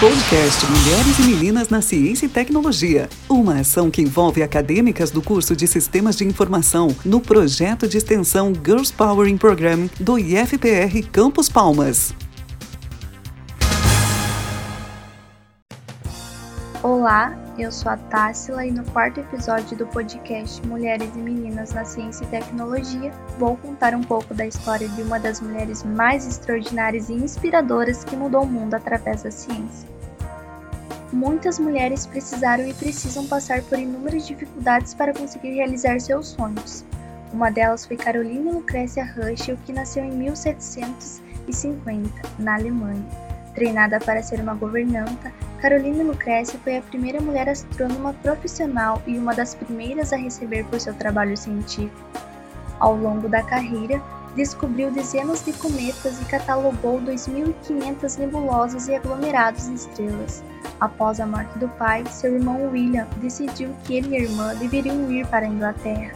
Podcast Mulheres e Meninas na Ciência e Tecnologia. Uma ação que envolve acadêmicas do curso de Sistemas de Informação no projeto de extensão Girls Powering Program do IFPR Campus Palmas. Olá, eu sou a Tássila e no quarto episódio do podcast Mulheres e Meninas na Ciência e Tecnologia vou contar um pouco da história de uma das mulheres mais extraordinárias e inspiradoras que mudou o mundo através da ciência. Muitas mulheres precisaram e precisam passar por inúmeras dificuldades para conseguir realizar seus sonhos. Uma delas foi Caroline Lucrécia Ruschel, que nasceu em 1750, na Alemanha. Treinada para ser uma governanta, Caroline Lucrécia foi a primeira mulher astrônoma profissional e uma das primeiras a receber por seu trabalho científico. Ao longo da carreira, descobriu dezenas de cometas e catalogou 2.500 nebulosas e aglomerados de estrelas. Após a morte do pai, seu irmão William decidiu que ele e a irmã deveriam ir para a Inglaterra.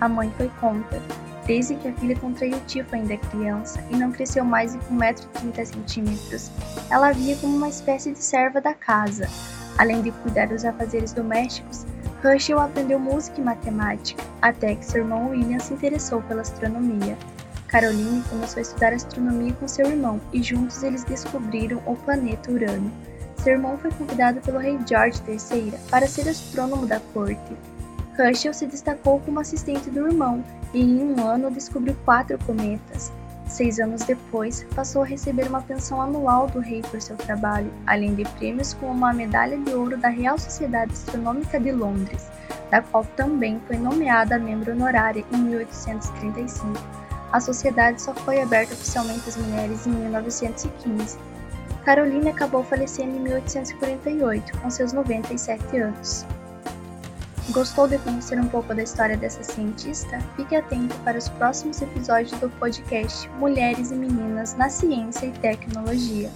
A mãe foi contra, desde que a filha contraiu tifo ainda criança e não cresceu mais de 1,30m. Ela via como uma espécie de serva da casa. Além de cuidar dos afazeres domésticos, Herschel aprendeu música e matemática, até que seu irmão William se interessou pela astronomia. Caroline começou a estudar astronomia com seu irmão e juntos eles descobriram o planeta Urano. Seu irmão foi convidado pelo rei George III para ser astrônomo da corte. Herschel se destacou como assistente do irmão e em um ano descobriu quatro cometas. Seis anos depois, passou a receber uma pensão anual do rei por seu trabalho, além de prêmios como uma medalha de ouro da Real Sociedade Astronômica de Londres, da qual também foi nomeada membro honorária em 1835. A sociedade só foi aberta oficialmente às mulheres em 1915. Caroline acabou falecendo em 1848, com seus 97 anos. Gostou de conhecer um pouco da história dessa cientista? Fique atento para os próximos episódios do podcast Mulheres e Meninas na Ciência e Tecnologia.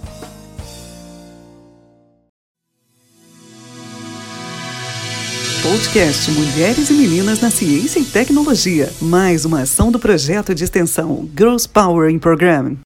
Podcast Mulheres e Meninas na Ciência e Tecnologia. Mais uma ação do projeto de extensão Girls Power in Program.